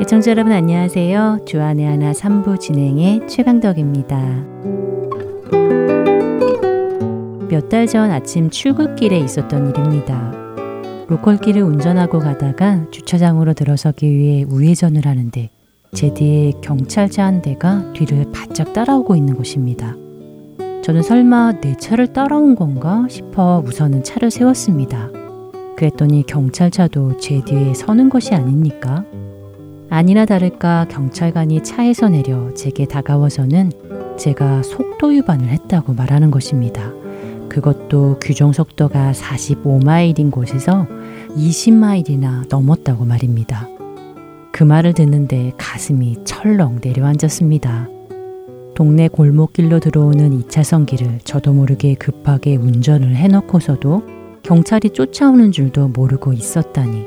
애청자 여러분 안녕하세요. 주안의 하나 3부 진행의 최강덕입니다. 몇 달 전 아침 출근길에 있었던 일입니다. 로컬길을 운전하고 가다가 주차장으로 들어서기 위해 우회전을 하는데 제 뒤에 경찰차 한 대가 뒤를 바짝 따라오고 있는 것입니다. 저는 설마 내 차를 따라온 건가 싶어 우선은 차를 세웠습니다. 그랬더니 경찰차도 제 뒤에 서는 것이 아닙니까? 아니나 다를까 경찰관이 차에서 내려 제게 다가와서는 제가 속도 위반을 했다고 말하는 것입니다. 그것도 규정 속도가 45마일인 곳에서 20마일이나 넘었다고 말입니다. 그 말을 듣는데 가슴이 철렁 내려앉았습니다. 동네 골목길로 들어오는 2차선 길을 저도 모르게 급하게 운전을 해놓고서도 경찰이 쫓아오는 줄도 모르고 있었다니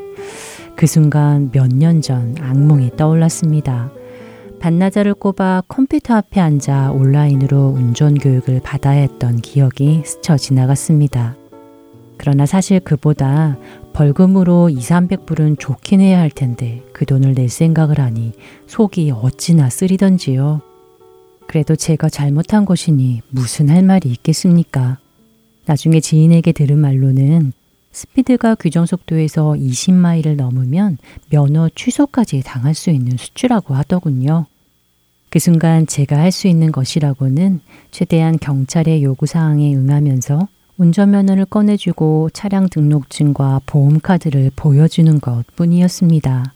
그 순간 몇 년 전 악몽이 떠올랐습니다. 반나절을 꼽아 컴퓨터 앞에 앉아 온라인으로 운전 교육을 받아야 했던 기억이 스쳐 지나갔습니다. 그러나 사실 그보다 벌금으로 2, 300불은 좋긴 해야 할 텐데 그 돈을 낼 생각을 하니 속이 어찌나 쓰리던지요. 그래도 제가 잘못한 것이니 무슨 할 말이 있겠습니까? 나중에 지인에게 들은 말로는 스피드가 규정 속도에서 20마일을 넘으면 면허 취소까지 당할 수 있는 수치라고 하더군요. 그 순간 제가 할 수 있는 것이라고는 최대한 경찰의 요구사항에 응하면서 운전면허를 꺼내주고 차량 등록증과 보험카드를 보여주는 것 뿐이었습니다.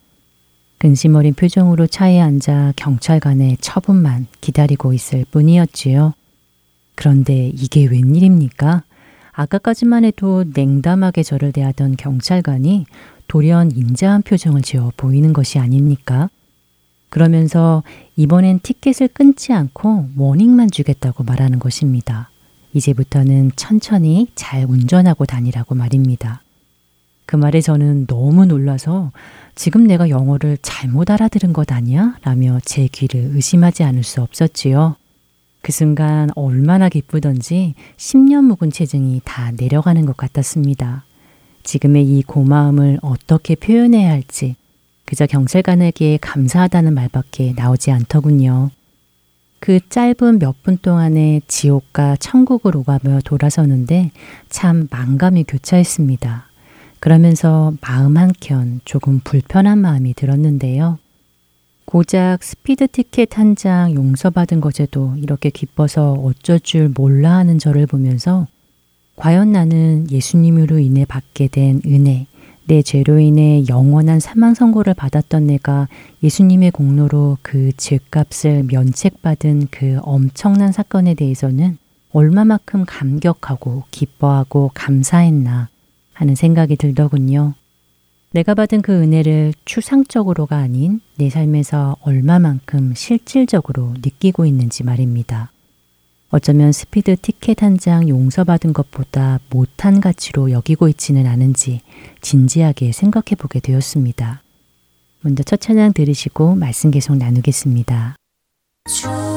근심 어린 표정으로 차에 앉아 경찰관의 처분만 기다리고 있을 뿐이었지요. 그런데 이게 웬일입니까? 아까까지만 해도 냉담하게 저를 대하던 경찰관이 돌연 인자한 표정을 지어 보이는 것이 아닙니까? 그러면서 이번엔 티켓을 끊지 않고 워닝만 주겠다고 말하는 것입니다. 이제부터는 천천히 잘 운전하고 다니라고 말입니다. 그 말에 저는 너무 놀라서 지금 내가 영어를 잘못 알아들은 것 아니야? 라며 제 귀를 의심하지 않을 수 없었지요. 그 순간 얼마나 기쁘던지 10년 묵은 체증이 다 내려가는 것 같았습니다. 지금의 이 고마움을 어떻게 표현해야 할지 그저 경찰관에게 감사하다는 말밖에 나오지 않더군요. 그 짧은 몇 분 동안에 지옥과 천국을 오가며 돌아서는데 참 만감이 교차했습니다. 그러면서 마음 한켠 조금 불편한 마음이 들었는데요. 고작 스피드 티켓 한 장 용서받은 것에도 이렇게 기뻐서 어쩔 줄 몰라 하는 저를 보면서 과연 나는 예수님으로 인해 받게 된 은혜, 내 죄로 인해 영원한 사망 선고를 받았던 내가 예수님의 공로로 그 죄값을 면책받은 그 엄청난 사건에 대해서는 얼마만큼 감격하고 기뻐하고 감사했나 하는 생각이 들더군요. 내가 받은 그 은혜를 추상적으로가 아닌 내 삶에서 얼마만큼 실질적으로 느끼고 있는지 말입니다. 어쩌면 스피드 티켓 한 장 용서받은 것보다 못한 가치로 여기고 있지는 않은지 진지하게 생각해 보게 되었습니다. 먼저 첫 찬양 들으시고 말씀 계속 나누겠습니다. 세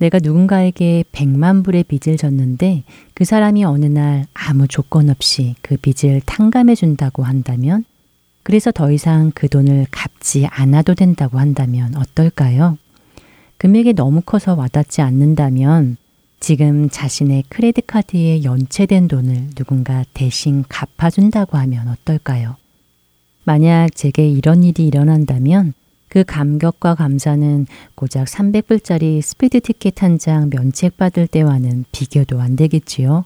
내가 누군가에게 100만 불의 빚을 졌는데 그 사람이 어느 날 아무 조건 없이 그 빚을 탕감해 준다고 한다면 그래서 더 이상 그 돈을 갚지 않아도 된다고 한다면 어떨까요? 금액이 너무 커서 와닿지 않는다면 지금 자신의 크레딧 카드에 연체된 돈을 누군가 대신 갚아준다고 하면 어떨까요? 만약 제게 이런 일이 일어난다면 그 감격과 감사는 고작 300불짜리 스피드 티켓 한 장 면책 받을 때와는 비교도 안 되겠지요.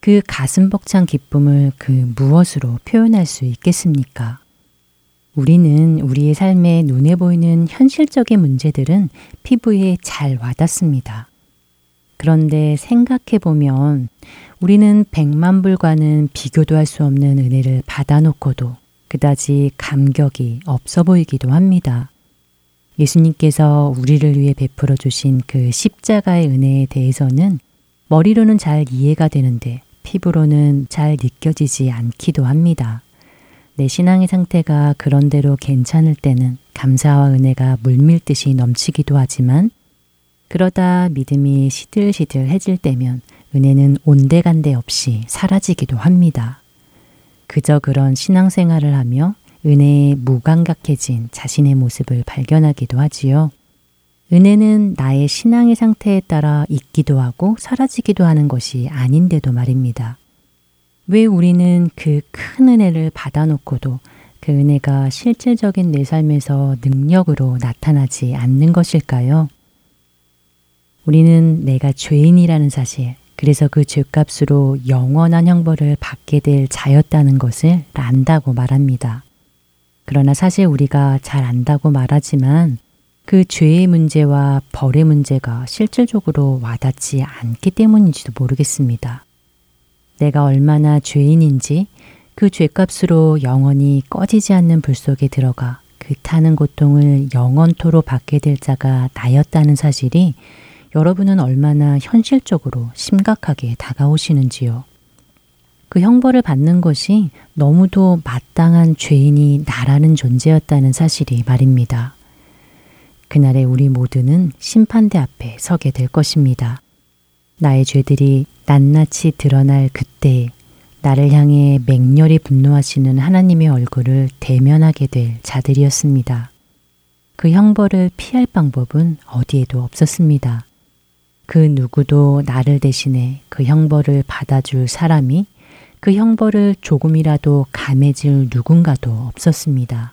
그 가슴 벅찬 기쁨을 그 무엇으로 표현할 수 있겠습니까? 우리는 우리의 삶에 눈에 보이는 현실적인 문제들은 피부에 잘 와닿습니다. 그런데 생각해 보면 우리는 백만 불과는 비교도 할 수 없는 은혜를 받아놓고도 그다지 감격이 없어 보이기도 합니다. 예수님께서 우리를 위해 베풀어 주신 그 십자가의 은혜에 대해서는 머리로는 잘 이해가 되는데 피부로는 잘 느껴지지 않기도 합니다. 내 신앙의 상태가 그런대로 괜찮을 때는 감사와 은혜가 물밀듯이 넘치기도 하지만 그러다 믿음이 시들시들해질 때면 은혜는 온데간데 없이 사라지기도 합니다. 그저 그런 신앙생활을 하며 은혜에 무감각해진 자신의 모습을 발견하기도 하지요. 은혜는 나의 신앙의 상태에 따라 있기도 하고 사라지기도 하는 것이 아닌데도 말입니다. 왜 우리는 그 큰 은혜를 받아놓고도 그 은혜가 실질적인 내 삶에서 능력으로 나타나지 않는 것일까요? 우리는 내가 죄인이라는 사실, 그래서 그 죄값으로 영원한 형벌을 받게 될 자였다는 것을 안다고 말합니다. 그러나 사실 우리가 잘 안다고 말하지만 그 죄의 문제와 벌의 문제가 실질적으로 와닿지 않기 때문인지도 모르겠습니다. 내가 얼마나 죄인인지 그 죄값으로 영원히 꺼지지 않는 불 속에 들어가 그 타는 고통을 영원토로 받게 될 자가 나였다는 사실이 여러분은 얼마나 현실적으로 심각하게 다가오시는지요. 그 형벌을 받는 것이 너무도 마땅한 죄인이 나라는 존재였다는 사실이 말입니다. 그날에 우리 모두는 심판대 앞에 서게 될 것입니다. 나의 죄들이 낱낱이 드러날 그때 나를 향해 맹렬히 분노하시는 하나님의 얼굴을 대면하게 될 자들이었습니다. 그 형벌을 피할 방법은 어디에도 없었습니다. 그 누구도 나를 대신해 그 형벌을 받아줄 사람이 그 형벌을 조금이라도 감해질 누군가도 없었습니다.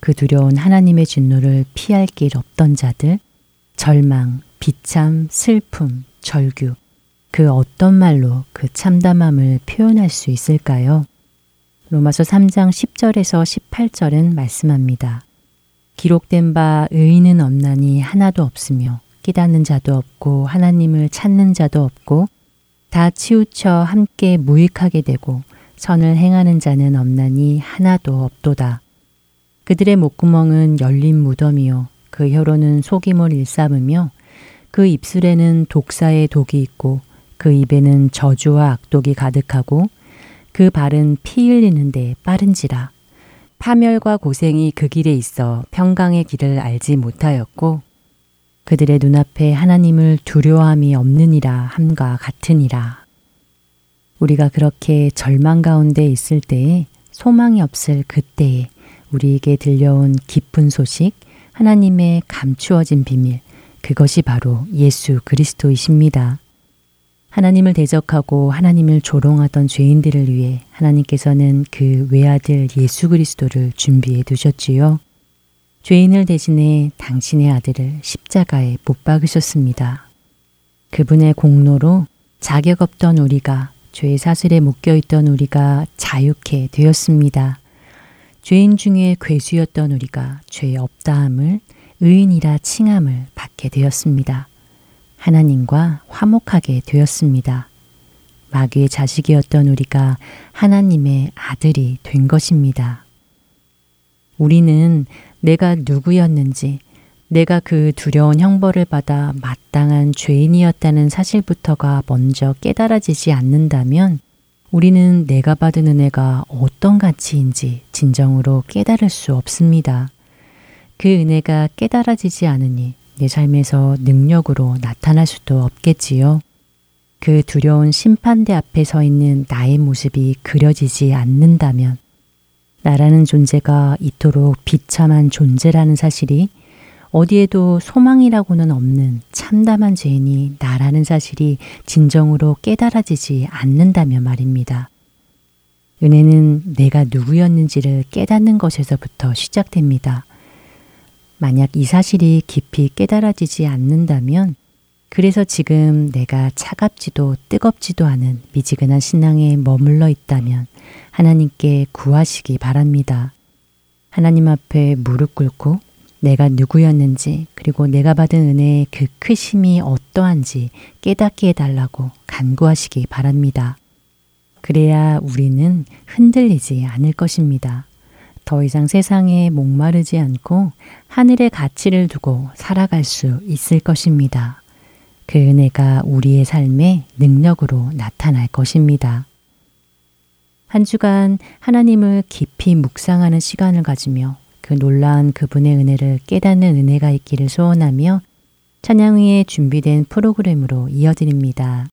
그 두려운 하나님의 진노를 피할 길 없던 자들, 절망, 비참, 슬픔, 절규, 그 어떤 말로 그 참담함을 표현할 수 있을까요? 로마서 3장 10절에서 18절은 말씀합니다. 기록된 바 의인은 없나니 하나도 없으며 깨닫는 자도 없고 하나님을 찾는 자도 없고 다 치우쳐 함께 무익하게 되고 선을 행하는 자는 없나니 하나도 없도다. 그들의 목구멍은 열린 무덤이요 그 혀로는 속임을 일삼으며 그 입술에는 독사의 독이 있고 그 입에는 저주와 악독이 가득하고 그 발은 피 흘리는데 빠른지라 파멸과 고생이 그 길에 있어 평강의 길을 알지 못하였고 그들의 눈앞에 하나님을 두려워함이 없느니라 함과 같으니라. 우리가 그렇게 절망 가운데 있을 때에 소망이 없을 그때에 우리에게 들려온 기쁜 소식, 하나님의 감추어진 비밀, 그것이 바로 예수 그리스도이십니다. 하나님을 대적하고 하나님을 조롱하던 죄인들을 위해 하나님께서는 그 외아들 예수 그리스도를 준비해 두셨지요. 죄인을 대신해 당신의 아들을 십자가에 못 박으셨습니다. 그분의 공로로 자격 없던 우리가 죄의 사슬에 묶여 있던 우리가 자유케 되었습니다. 죄인 중에 괴수였던 우리가 죄 없다함을 의인이라 칭함을 받게 되었습니다. 하나님과 화목하게 되었습니다. 마귀의 자식이었던 우리가 하나님의 아들이 된 것입니다. 우리는 내가 누구였는지, 내가 그 두려운 형벌을 받아 마땅한 죄인이었다는 사실부터가 먼저 깨달아지지 않는다면 우리는 내가 받은 은혜가 어떤 가치인지 진정으로 깨달을 수 없습니다. 그 은혜가 깨달아지지 않으니 내 삶에서 능력으로 나타날 수도 없겠지요. 그 두려운 심판대 앞에 서 있는 나의 모습이 그려지지 않는다면 나라는 존재가 이토록 비참한 존재라는 사실이 어디에도 소망이라고는 없는 참담한 죄인이 나라는 사실이 진정으로 깨달아지지 않는다면 말입니다. 은혜는 내가 누구였는지를 깨닫는 것에서부터 시작됩니다. 만약 이 사실이 깊이 깨달아지지 않는다면 그래서 지금 내가 차갑지도 뜨겁지도 않은 미지근한 신앙에 머물러 있다면 하나님께 구하시기 바랍니다. 하나님 앞에 무릎 꿇고 내가 누구였는지 그리고 내가 받은 은혜의 그 크심이 어떠한지 깨닫게 해달라고 간구하시기 바랍니다. 그래야 우리는 흔들리지 않을 것입니다. 더 이상 세상에 목마르지 않고 하늘의 가치를 두고 살아갈 수 있을 것입니다. 그 은혜가 우리의 삶에 능력으로 나타날 것입니다. 한 주간 하나님을 깊이 묵상하는 시간을 가지며 그 놀라운 그분의 은혜를 깨닫는 은혜가 있기를 소원하며 찬양 위에 준비된 프로그램으로 이어드립니다.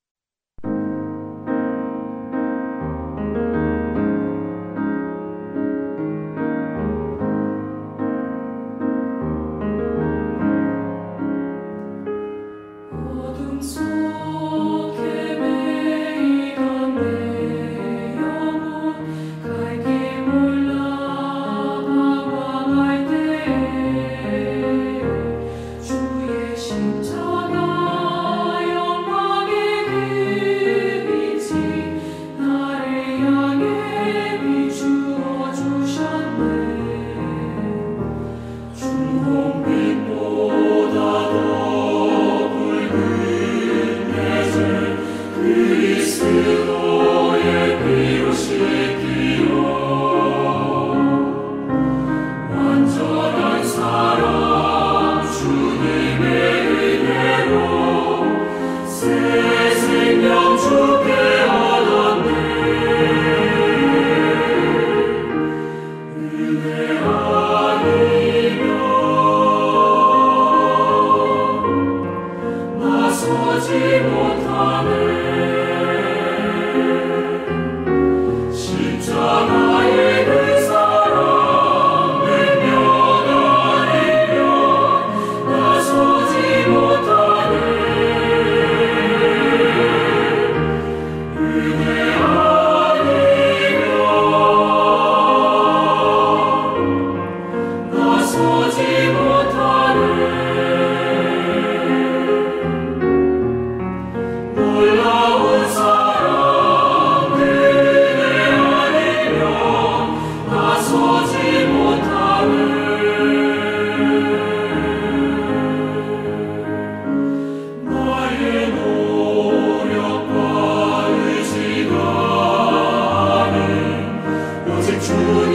완전한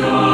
사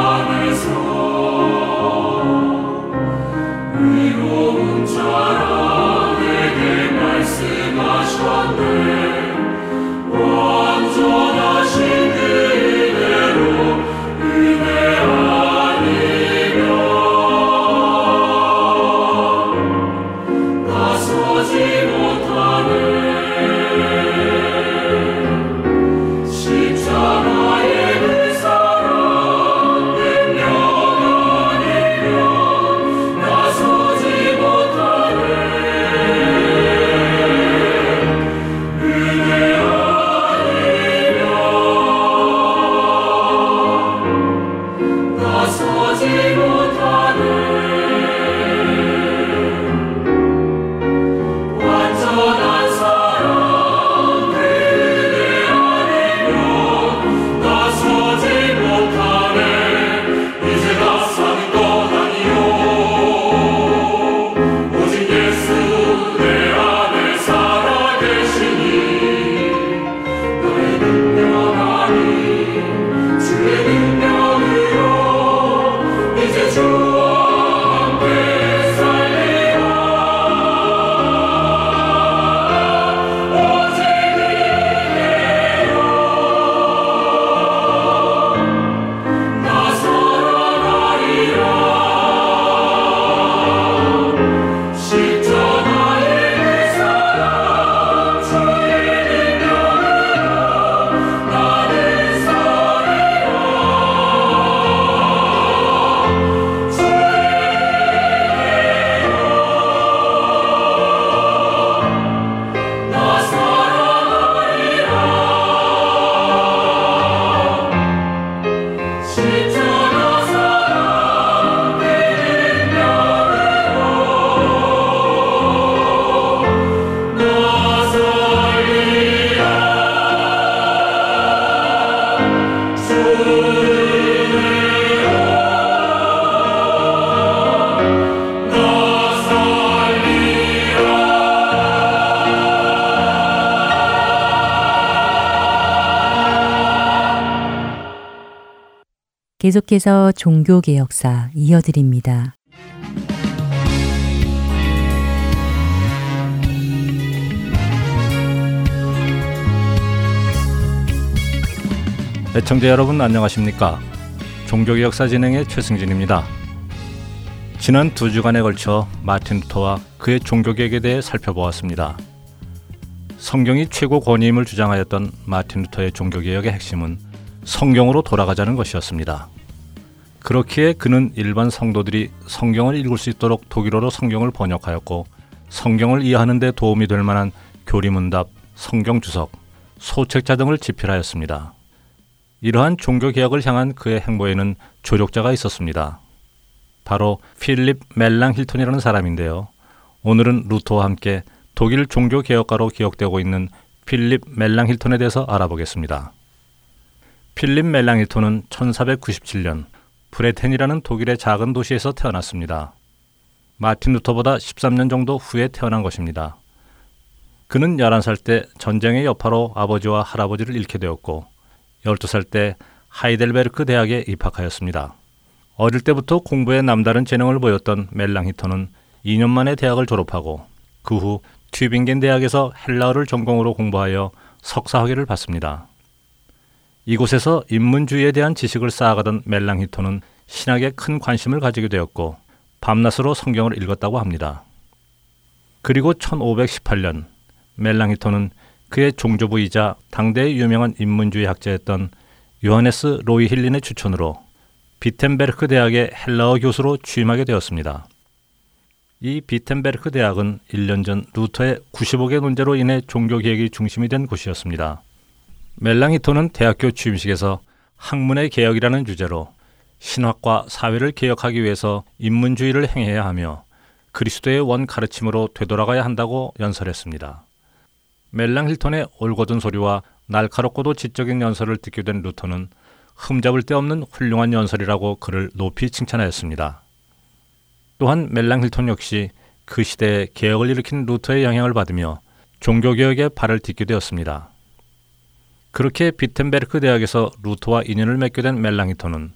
계속해서 종교개혁사 이어드립니다. 애청자 여러분 안녕하십니까? 종교개혁사 진행의 최승진입니다. 지난 두 주간에 걸쳐 마틴 루터와 그의 종교개혁에 대해 살펴보았습니다. 성경이 최고 권위임을 주장하였던 마틴 루터의 종교개혁의 핵심은 성경으로 돌아가자는 것이었습니다. 그렇기에 그는 일반 성도들이 성경을 읽을 수 있도록 독일어로 성경을 번역하였고 성경을 이해하는 데 도움이 될 만한 교리문답, 성경 주석, 소책자 등을 집필하였습니다. 이러한 종교개혁을 향한 그의 행보에는 조력자가 있었습니다. 바로 필립 멜랑 힐톤이라는 사람인데요. 오늘은 루터와 함께 독일 종교개혁가로 기억되고 있는 필립 멜랑히톤에 대해서 알아보겠습니다. 필립 멜랑히톤은 1497년 브레텐이라는 독일의 작은 도시에서 태어났습니다. 마틴 루터보다 13년 정도 후에 태어난 것입니다. 그는 11살 때 전쟁의 여파로 아버지와 할아버지를 잃게 되었고 12살 때 하이델베르크 대학에 입학하였습니다. 어릴 때부터 공부에 남다른 재능을 보였던 멜랑히톤은 2년 만에 대학을 졸업하고 그 후 튜빙겐 대학에서 헬라어를 전공으로 공부하여 석사 학위를 받습니다. 이곳에서 인문주의에 대한 지식을 쌓아가던 멜랑히토는 신학에 큰 관심을 가지게 되었고 밤낮으로 성경을 읽었다고 합니다. 그리고 1518년 멜랑히토는 그의 종조부이자 당대의 유명한 인문주의 학자였던 요하네스 로이 힐린의 추천으로 비텐베르크 대학의 헬라어 교수로 취임하게 되었습니다. 이 비텐베르크 대학은 1년 전 루터의 95개 논제로 인해 종교개혁의 중심이 된 곳이었습니다. 멜랑히톤은 대학교 취임식에서 학문의 개혁이라는 주제로 신학과 사회를 개혁하기 위해서 인문주의를 행해야 하며 그리스도의 원 가르침으로 되돌아가야 한다고 연설했습니다. 멜랑히톤의 올곧은 소리와 날카롭고도 지적인 연설을 듣게 된 루터는 흠잡을 데 없는 훌륭한 연설이라고 그를 높이 칭찬하였습니다. 또한 멜랑히톤 역시 그 시대에 개혁을 일으킨 루터의 영향을 받으며 종교개혁에 발을 딛게 되었습니다. 그렇게 비텐베르크 대학에서 루터와 인연을 맺게 된 멜랑히톤은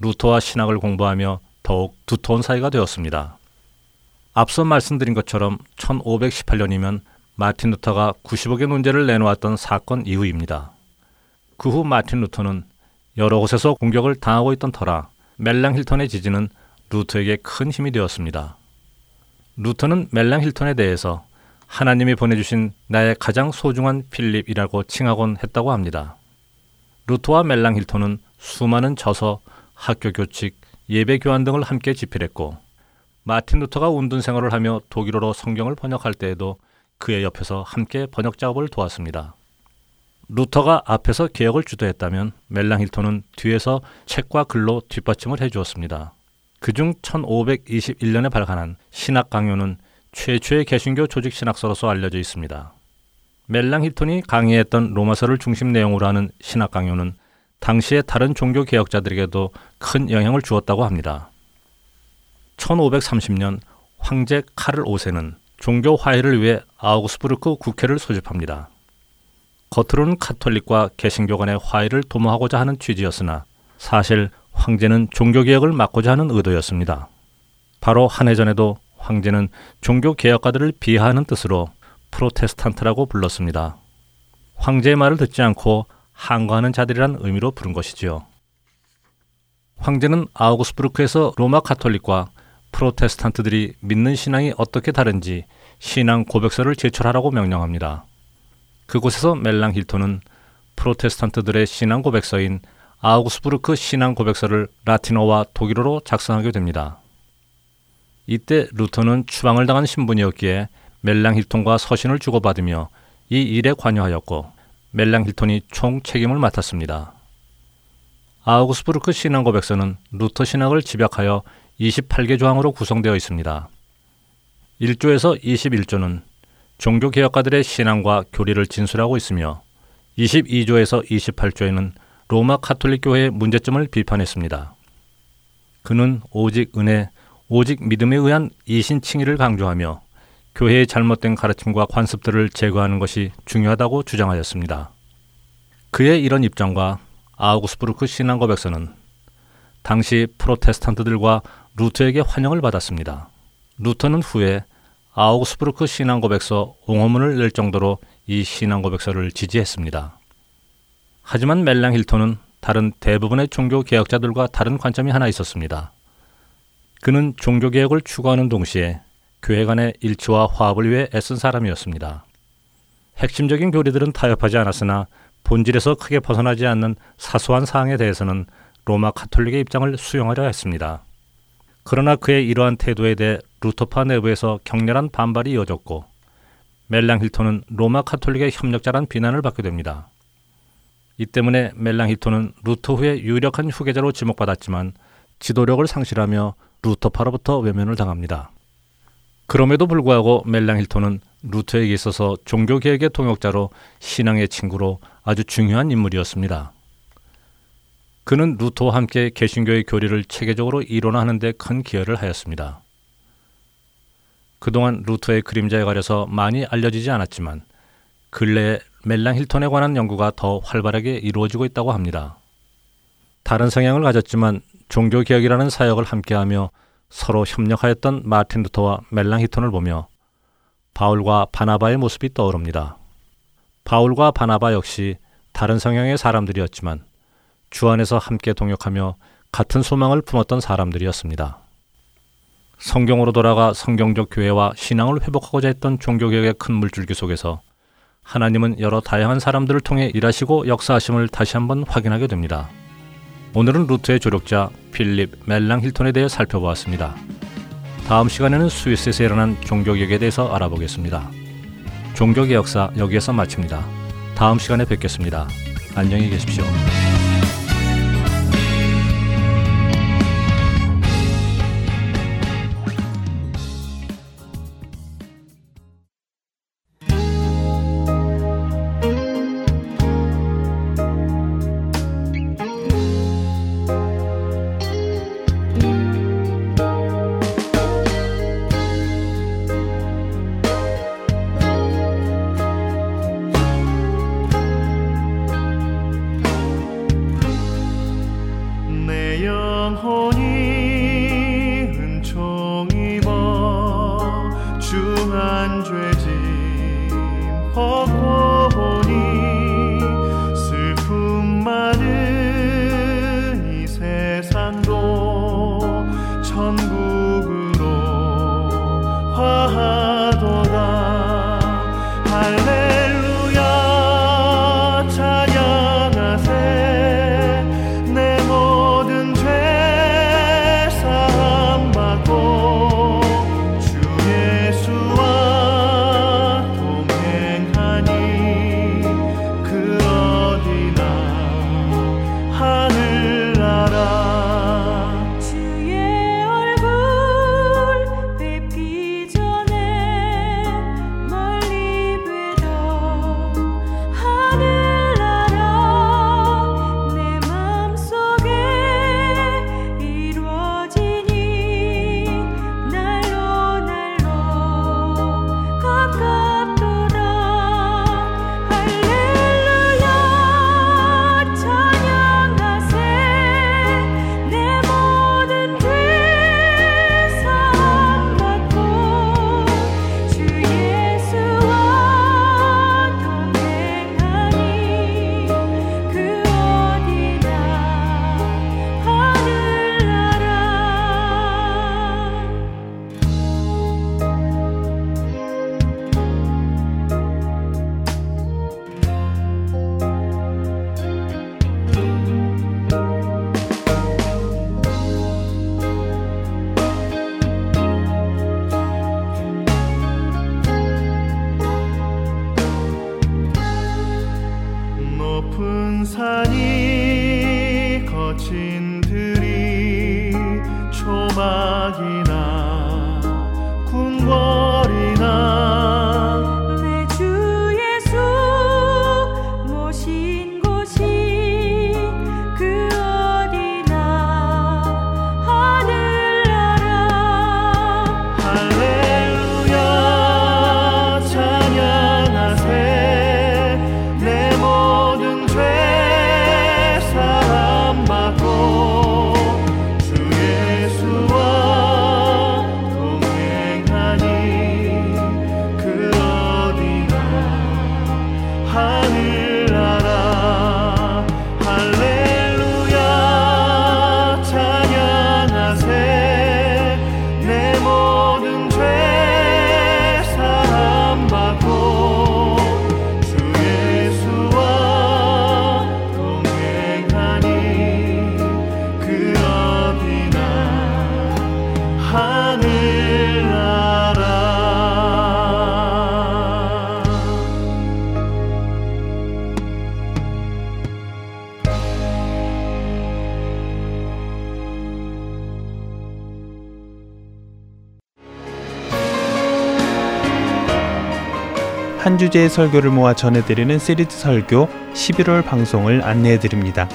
루터와 신학을 공부하며 더욱 두터운 사이가 되었습니다. 앞서 말씀드린 것처럼 1518년이면 마틴 루터가 95개의 논제를 내놓았던 사건 이후입니다. 그 후 마틴 루터는 여러 곳에서 공격을 당하고 있던 터라 멜랑히톤의 지지는 루터에게 큰 힘이 되었습니다. 루터는 멜랑히톤에 대해서 하나님이 보내주신 나의 가장 소중한 필립이라고 칭하곤 했다고 합니다. 루터와 멜랑히톤은 수많은 저서, 학교 교칙, 예배 교환 등을 함께 집필했고 마틴 루터가 은둔 생활을 하며 독일어로 성경을 번역할 때에도 그의 옆에서 함께 번역 작업을 도왔습니다. 루터가 앞에서 개혁을 주도했다면 멜랑 힐톤은 뒤에서 책과 글로 뒷받침을 해주었습니다. 그중 1521년에 발간한 신학 강요는 최초의 개신교 조직 신학서로서 알려져 있습니다. 멜랑 힐톤이 강의했던 로마서를 중심 내용으로 하는 신학 강요는 당시의 다른 종교 개혁자들에게도 큰 영향을 주었다고 합니다. 1530년 황제 카를 5세는 종교 화해를 위해 아우구스부르크 국회를 소집합니다. 겉으로는 카톨릭과 개신교 간의 화해를 도모하고자 하는 취지였으나 사실 황제는 종교개혁을 막고자 하는 의도였습니다. 바로 한 해 전에도 황제는 종교 개혁가들을 비하하는 뜻으로 프로테스탄트라고 불렀습니다. 황제의 말을 듣지 않고 항거하는 자들이란 의미로 부른 것이지요. 황제는 아우구스부르크에서 로마 카톨릭과 프로테스탄트들이 믿는 신앙이 어떻게 다른지 신앙 고백서를 제출하라고 명령합니다. 그곳에서 멜랑히톤은 프로테스탄트들의 신앙 고백서인 아우구스부르크 신앙 고백서를 라틴어와 독일어로 작성하게 됩니다. 이때 루터는 추방을 당한 신분이었기에 멜랑히톤과 서신을 주고받으며 이 일에 관여하였고 멜랑히톤이 총 책임을 맡았습니다. 아우구스부르크 신앙 고백서는 루터 신학을 집약하여 28개 조항으로 구성되어 있습니다. 1조에서 21조는 종교 개혁가들의 신앙과 교리를 진술하고 있으며 22조에서 28조에는 로마 카톨릭 교회의 문제점을 비판했습니다. 그는 오직 은혜, 오직 믿음에 의한 이신칭의를 강조하며 교회의 잘못된 가르침과 관습들을 제거하는 것이 중요하다고 주장하였습니다. 그의 이런 입장과 아우구스부르크 신앙 고백서는 당시 프로테스탄트들과 루터에게 환영을 받았습니다. 루터는 후에 아우그스부르크 신앙 고백서 옹호문을 낼 정도로 이 신앙 고백서를 지지했습니다. 하지만 멜랑 힐톤은 다른 대부분의 종교 개혁자들과 다른 관점이 하나 있었습니다. 그는 종교 개혁을 추구하는 동시에 교회 간의 일치와 화합을 위해 애쓴 사람이었습니다. 핵심적인 교리들은 타협하지 않았으나 본질에서 크게 벗어나지 않는 사소한 사항에 대해서는 로마 카톨릭의 입장을 수용하려 했습니다. 그러나 그의 이러한 태도에 대해 루터파 내부에서 격렬한 반발이 이어졌고 멜랑히톤은 로마 카톨릭의 협력자란 비난을 받게 됩니다. 이 때문에 멜랑히톤은 루터 후의 유력한 후계자로 지목받았지만 지도력을 상실하며 루터파로부터 외면을 당합니다. 그럼에도 불구하고 멜랑 힐톤은 루터에게 있어서 종교개혁의 동역자로 신앙의 친구로 아주 중요한 인물이었습니다. 그는 루터와 함께 개신교의 교리를 체계적으로 이론화하는 데 큰 기여를 하였습니다. 그동안 루터의 그림자에 가려서 많이 알려지지 않았지만 근래에 멜랑 힐톤에 관한 연구가 더 활발하게 이루어지고 있다고 합니다. 다른 성향을 가졌지만 종교개혁이라는 사역을 함께하며 서로 협력하였던 마틴 루터와 멜랑 힐톤을 보며 바울과 바나바의 모습이 떠오릅니다. 바울과 바나바 역시 다른 성향의 사람들이었지만 주 안에서 함께 동역하며 같은 소망을 품었던 사람들이었습니다. 성경으로 돌아가 성경적 교회와 신앙을 회복하고자 했던 종교개혁의 큰 물줄기 속에서 하나님은 여러 다양한 사람들을 통해 일하시고 역사하심을 다시 한번 확인하게 됩니다. 오늘은 루트의 조력자 필립 멜랑 힐톤에 대해 살펴보았습니다. 다음 시간에는 스위스에서 일어난 종교개혁에 대해서 알아보겠습니다. 종교개 역사 여기에서 마칩니다. 다음 시간에 뵙겠습니다. 안녕히 계십시오. 한 주제의 설교를 모아 전해드리는 시리즈 설교 11월 방송을 안내해드립니다.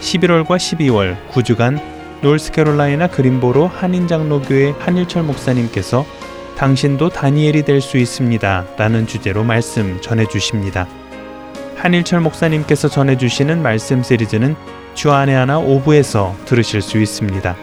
11월과 12월 9주간 노스캐롤라이나 그린보로 한인장로교회 한일철 목사님께서 당신도 다니엘이 될 수 있습니다. 라는 주제로 말씀 전해주십니다. 한일철 목사님께서 전해주시는 말씀 시리즈는 주안의 하나 오부에서 들으실 수 있습니다.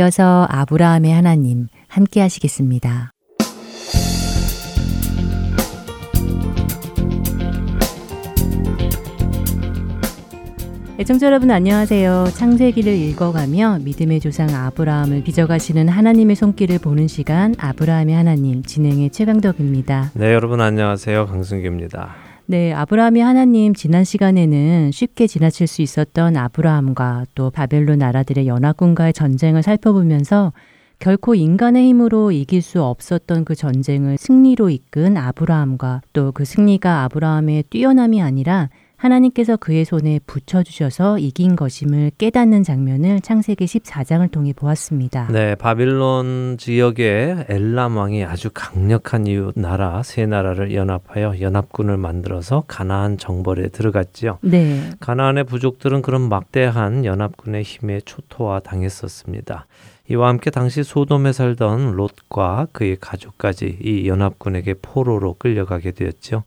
이어서 아브라함의 하나님 함께 하시겠습니다. 애청자 여러분 안녕하세요. 창세기를 읽어가며 믿음의 조상 아브라함을 빚어가시는 하나님의 손길을 보는 시간 아브라함의 하나님 진행의 최강덕입니다. 네 여러분 안녕하세요. 강승규입니다. 네, 아브라함이 하나님 지난 시간에는 쉽게 지나칠 수 있었던 아브라함과 또 바벨론 나라들의 연합군과의 전쟁을 살펴보면서 결코 인간의 힘으로 이길 수 없었던 그 전쟁을 승리로 이끈 아브라함과 또 그 승리가 아브라함의 뛰어남이 아니라 하나님께서 그의 손에 붙여주셔서 이긴 것임을 깨닫는 장면을 창세기 14장을 통해 보았습니다. 네, 바빌론 지역에 엘람 왕이 아주 강력한 이웃 나라 세 나라를 연합하여 연합군을 만들어서 가나안 정벌에 들어갔지요. 네. 가나안의 부족들은 그런 막대한 연합군의 힘에 초토화 당했었습니다. 이와 함께 당시 소돔에 살던 롯과 그의 가족까지 이 연합군에게 포로로 끌려가게 되었죠.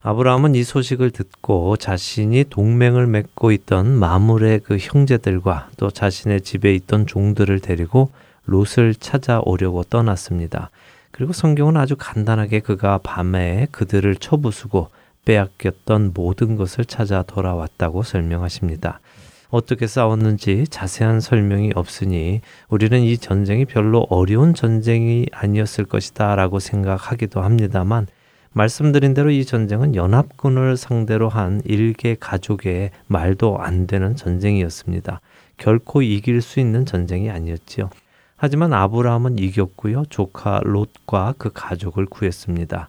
아브라함은 이 소식을 듣고 자신이 동맹을 맺고 있던 마물의 그 형제들과 또 자신의 집에 있던 종들을 데리고 롯을 찾아오려고 떠났습니다. 그리고 성경은 아주 간단하게 그가 밤에 그들을 쳐부수고 빼앗겼던 모든 것을 찾아 돌아왔다고 설명하십니다. 어떻게 싸웠는지 자세한 설명이 없으니 우리는 이 전쟁이 별로 어려운 전쟁이 아니었을 것이다 라고 생각하기도 합니다만 말씀드린 대로 이 전쟁은 연합군을 상대로 한 일개 가족의 말도 안 되는 전쟁이었습니다. 결코 이길 수 있는 전쟁이 아니었지요. 하지만 아브라함은 이겼고요. 조카 롯과 그 가족을 구했습니다.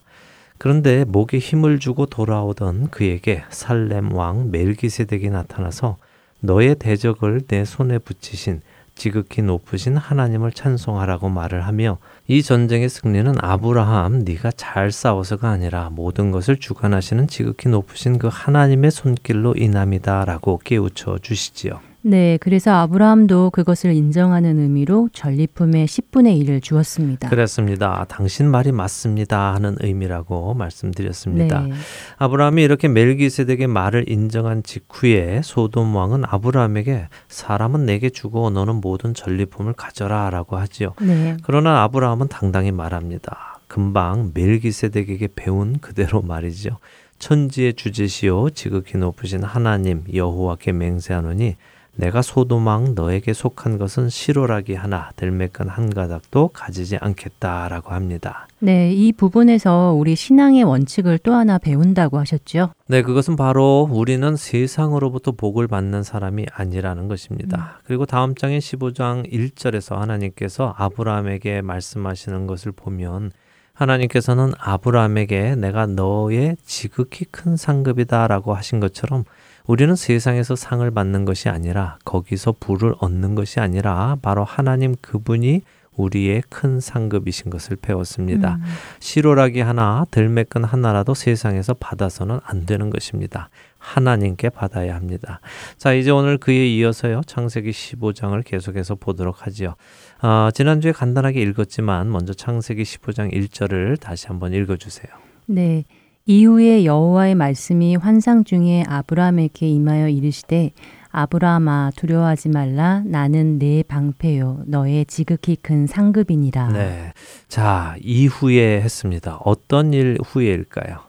그런데 목에 힘을 주고 돌아오던 그에게 살렘 왕 멜기세덱이 나타나서 너의 대적을 내 손에 붙이신 지극히 높으신 하나님을 찬송하라고 말을 하며 이 전쟁의 승리는 아브라함 네가 잘 싸워서가 아니라 모든 것을 주관하시는 지극히 높으신 그 하나님의 손길로 인함이다라고 깨우쳐 주시지요. 네, 그래서 아브라함도 그것을 인정하는 의미로 전리품의 10분의 1을 주었습니다. 그렇습니다. 당신 말이 맞습니다 하는 의미라고 말씀드렸습니다. 네. 아브라함이 이렇게 멜기세덱의 말을 인정한 직후에 소돔 왕은 아브라함에게 사람은 내게 주고 너는 모든 전리품을 가져라라고 하지요. 네. 그러나 아브라함은 당당히 말합니다. 금방 멜기세덱에게 배운 그대로 말이죠. 천지의 주제시요 지극히 높으신 하나님 여호와께 맹세하노니 내가 소도망 너에게 속한 것은 시로라기 하나 들매끈 한 가닥도 가지지 않겠다라고 합니다. 네, 이 부분에서 우리 신앙의 원칙을 또 하나 배운다고 하셨죠? 네, 그것은 바로 우리는 세상으로부터 복을 받는 사람이 아니라는 것입니다. 음. 그리고 다음 장의 15장 1절에서 하나님께서 아브라함에게 말씀하시는 것을 보면 하나님께서는 아브라함에게 내가 너의 지극히 큰 상급이다라고 하신 것처럼 우리는 세상에서 상을 받는 것이 아니라 거기서 부를 얻는 것이 아니라 바로 하나님 그분이 우리의 큰 상급이신 것을 배웠습니다. 음. 시로라기 하나, 들매끈 하나라도 세상에서 받아서는 안 되는 것입니다. 하나님께 받아야 합니다. 자, 이제 오늘 그에 이어서요. 창세기 15장을 계속해서 보도록 하지요. 어, 지난주에 간단하게 읽었지만 먼저 창세기 15장 1절을 다시 한번 읽어 주세요. 네. 이후에 여호와의 말씀이 환상 중에 아브라함에게 임하여 이르시되 아브라함아 두려워하지 말라 나는 내 방패요 너의 지극히 큰 상급이니라. 네. 자, 이후에 했습니다. 어떤 일 후에일까요?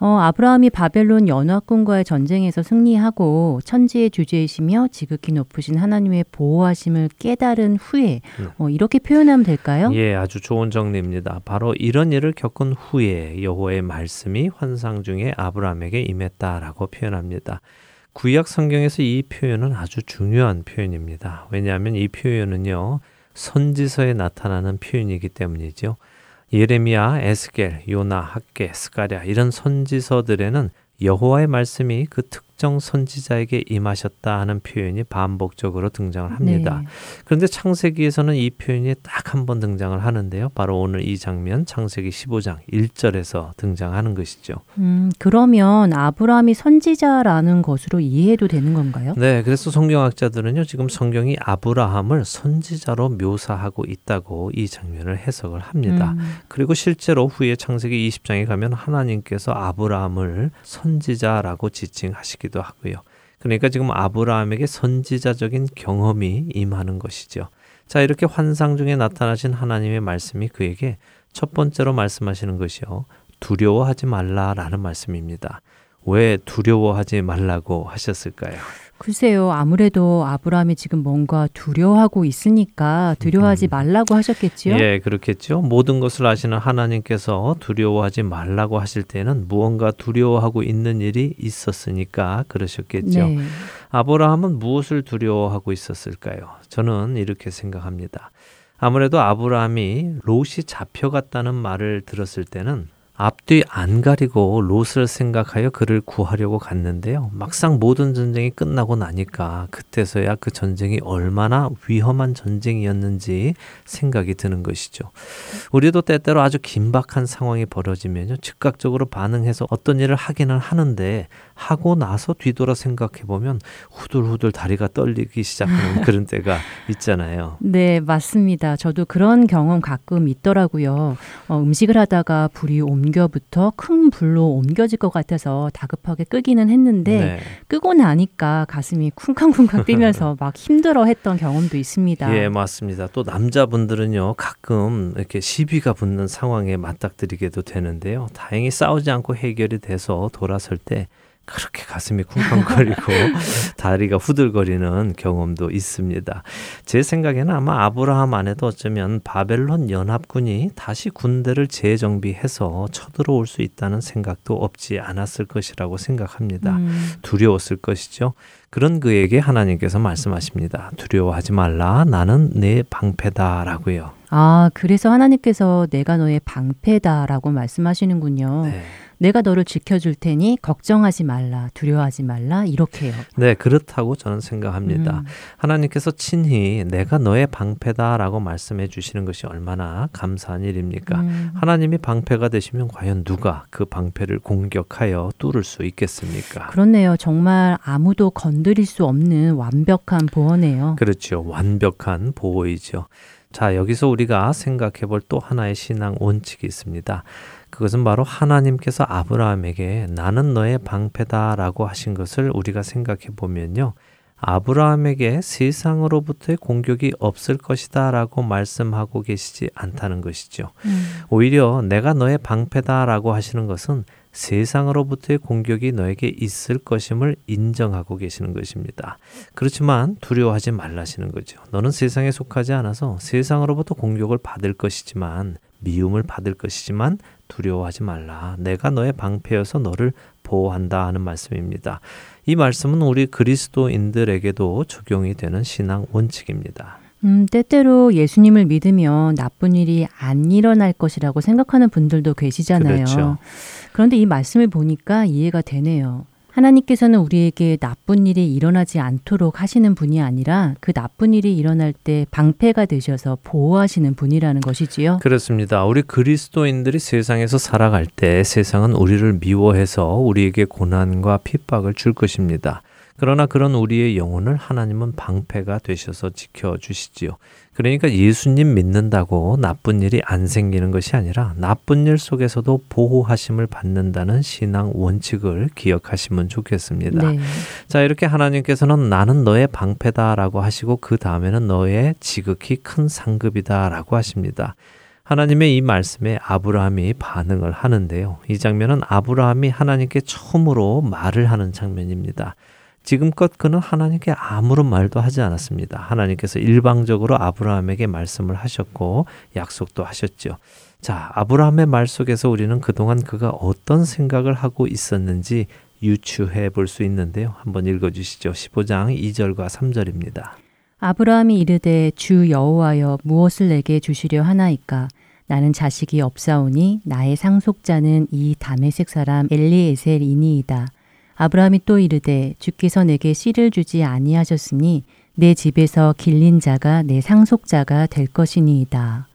어, 아브라함이 바벨론 연합군과의 전쟁에서 승리하고 천지의 주제이시며 지극히 높으신 하나님의 보호하심을 깨달은 후에 네. 어, 이렇게 표현하면 될까요? 예, 아주 좋은 정리입니다. 바로 이런 일을 겪은 후에 여호와의 말씀이 환상 중에 아브라함에게 임했다라고 표현합니다. 구약 성경에서 이 표현은 아주 중요한 표현입니다. 왜냐하면 이 표현은요 선지서에 나타나는 표현이기 때문이죠. 예레미야, 에스겔, 요나, 학계, 스가랴 이런 선지서들에는 여호와의 말씀이 그 특 정 선지자에게 임하셨다 하는 표현이 반복적으로 등장을 합니다. 네. 그런데 창세기에서는 이 표현이 딱 한 번 등장을 하는데요. 바로 오늘 이 장면 창세기 15장 1절에서 등장하는 것이죠. 음, 그러면 아브라함이 선지자라는 것으로 이해해도 되는 건가요? 네, 그래서 성경학자들은요. 지금 성경이 아브라함을 선지자로 묘사하고 있다고 이 장면을 해석을 합니다. 음. 그리고 실제로 후에 창세기 20장에 가면 하나님께서 아브라함을 선지자라고 지칭하시기 되기도 하고요. 그러니까 지금 아브라함에게 선지자적인 경험이 임하는 것이죠. 자, 이렇게 환상 중에 나타나신 하나님의 말씀이 그에게 첫 번째로 말씀하시는 것이요. 두려워하지 말라라는 말씀입니다. 왜 두려워하지 말라고 하셨을까요? 글쎄요, 아무래도 아브라함이 지금 뭔가 두려워하고 있으니까 두려워하지 음. 말라고 하셨겠지요? 예, 그렇겠죠. 모든 것을 아시는 하나님께서 두려워하지 말라고 하실 때는 무언가 두려워하고 있는 일이 있었으니까 그러셨겠죠. 네. 아브라함은 무엇을 두려워하고 있었을까요? 저는 이렇게 생각합니다. 아무래도 아브라함이 롯이 잡혀갔다는 말을 들었을 때는 앞뒤 안 가리고 롯을 생각하여 그를 구하려고 갔는데요. 막상 모든 전쟁이 끝나고 나니까 그때서야 그 전쟁이 얼마나 위험한 전쟁이었는지 생각이 드는 것이죠. 우리도 때때로 아주 긴박한 상황이 벌어지면요. 즉각적으로 반응해서 어떤 일을 하기는 하는데 하고 나서 뒤돌아 생각해 보면 후들후들 다리가 떨리기 시작하는 그런 때가 있잖아요. 네, 맞습니다. 저도 그런 경험 가끔 있더라고요. 어, 음식을 하다가 불이 옮겨부터 큰 불로 옮겨질 것 같아서 다급하게 끄기는 했는데 네. 끄고 나니까 가슴이 쿵쾅쿵쾅 뛰면서 막 힘들어 했던 경험도 있습니다. 예, 맞습니다. 또 남자분들은요, 가끔 이렇게 시비가 붙는 상황에 맞닥뜨리게도 되는데요. 다행히 싸우지 않고 해결이 돼서 돌아설 때 그렇게 가슴이 쿵쾅거리고 다리가 후들거리는 경험도 있습니다. 제 생각에는 아마 아브라함 안에도 어쩌면 바벨론 연합군이 다시 군대를 재정비해서 쳐들어올 수 있다는 생각도 없지 않았을 것이라고 생각합니다. 음. 두려웠을 것이죠. 그런 그에게 하나님께서 말씀하십니다. 두려워하지 말라. 나는 내 방패다라고요. 아, 그래서 하나님께서 내가 너의 방패다라고 말씀하시는군요. 네. 내가 너를 지켜줄 테니 걱정하지 말라, 두려워하지 말라, 이렇게요. 네, 그렇다고 저는 생각합니다. 음. 하나님께서 친히 내가 너의 방패다라고 말씀해 주시는 것이 얼마나 감사한 일입니까? 음. 하나님이 방패가 되시면 과연 누가 그 방패를 공격하여 뚫을 수 있겠습니까? 그렇네요. 정말 아무도 건드릴 수 없는 완벽한 보호네요. 그렇죠. 완벽한 보호이죠. 자, 여기서 우리가 생각해 볼 또 하나의 신앙 원칙이 있습니다. 그것은 바로 하나님께서 아브라함에게 나는 너의 방패다라고 하신 것을 우리가 생각해 보면요. 아브라함에게 세상으로부터의 공격이 없을 것이다 라고 말씀하고 계시지 않다는 것이죠. 음. 오히려 내가 너의 방패다 라고 하시는 것은 세상으로부터의 공격이 너에게 있을 것임을 인정하고 계시는 것입니다. 그렇지만 두려워하지 말라시는 거죠. 너는 세상에 속하지 않아서 세상으로부터 공격을 받을 것이지만 미움을 받을 것이지만 두려워하지 말라. 내가 너의 방패여서 너를 보호한다 하는 말씀입니다. 이 말씀은 우리 그리스도인들에게도 적용이 되는 신앙 원칙입니다. 음, 때때로 예수님을 믿으면 나쁜 일이 안 일어날 것이라고 생각하는 분들도 계시잖아요. 그렇죠. 그런데 이 말씀을 보니까 이해가 되네요. 하나님께서는 우리에게 나쁜 일이 일어나지 않도록 하시는 분이 아니라 그 나쁜 일이 일어날 때 방패가 되셔서 보호하시는 분이라는 것이지요. 그렇습니다. 우리 그리스도인들이 세상에서 살아갈 때 세상은 우리를 미워해서 우리에게 고난과 핍박을 줄 것입니다. 그러나 그런 우리의 영혼을 하나님은 방패가 되셔서 지켜 주시지요. 그러니까 예수님 믿는다고 나쁜 일이 안 생기는 것이 아니라 나쁜 일 속에서도 보호하심을 받는다는 신앙 원칙을 기억하시면 좋겠습니다. 네. 자, 이렇게 하나님께서는 나는 너의 방패다라고 하시고 그 다음에는 너의 지극히 큰 상급이다라고 하십니다. 하나님의 이 말씀에 아브라함이 반응을 하는데요. 이 장면은 아브라함이 하나님께 처음으로 말을 하는 장면입니다. 지금껏 그는 하나님께 아무런 말도 하지 않았습니다. 하나님께서 일방적으로 아브라함에게 말씀을 하셨고 약속도 하셨죠. 자, 아브라함의 말 속에서 우리는 그동안 그가 어떤 생각을 하고 있었는지 유추해 볼 수 있는데요. 한번 읽어 주시죠. 15장 2절과 3절입니다. 아브라함이 이르되 주 여호와여 무엇을 내게 주시려 하나이까 나는 자식이 없사오니 나의 상속자는 이 다메섹 사람 엘리에셀이니이다. 아브라함이 또 이르되 주께서 내게 씨를 주지 아니하셨으니 내 집에서 길린 자가 내 상속자가 될 것이니이다.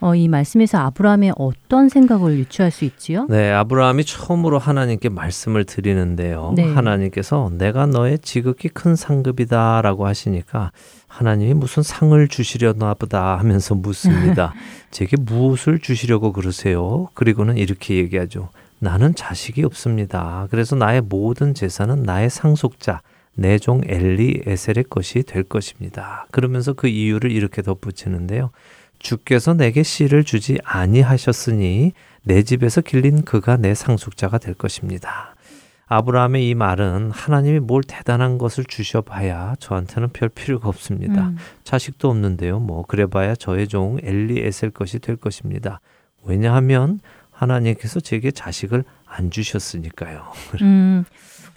어, 이 말씀에서 아브라함의 어떤 생각을 유추할 수 있지요? 네, 아브라함이 처음으로 하나님께 말씀을 드리는데요. 네. 하나님께서 내가 너의 지극히 큰 상급이다라고 하시니까 하나님이 무슨 상을 주시려나 보다 하면서 묻습니다. 제게 무엇을 주시려고 그러세요? 그리고는 이렇게 얘기하죠. 나는 자식이 없습니다. 그래서 나의 모든 재산은 나의 상속자, 내종 엘리 에셀의 것이 될 것입니다. 그러면서 그 이유를 이렇게 덧붙이는데요. 주께서 내게 씨를 주지 아니하셨으니 내 집에서 길린 그가 내 상속자가 될 것입니다. 아브라함의 이 말은 하나님이 뭘 대단한 것을 주셔봐야 저한테는 별 필요가 없습니다. 음. 자식도 없는데요. 뭐 그래봐야 저의 종 엘리에셀 것이 될 것입니다. 왜냐하면 하나님께서 제게 자식을 안 주셨으니까요. 음.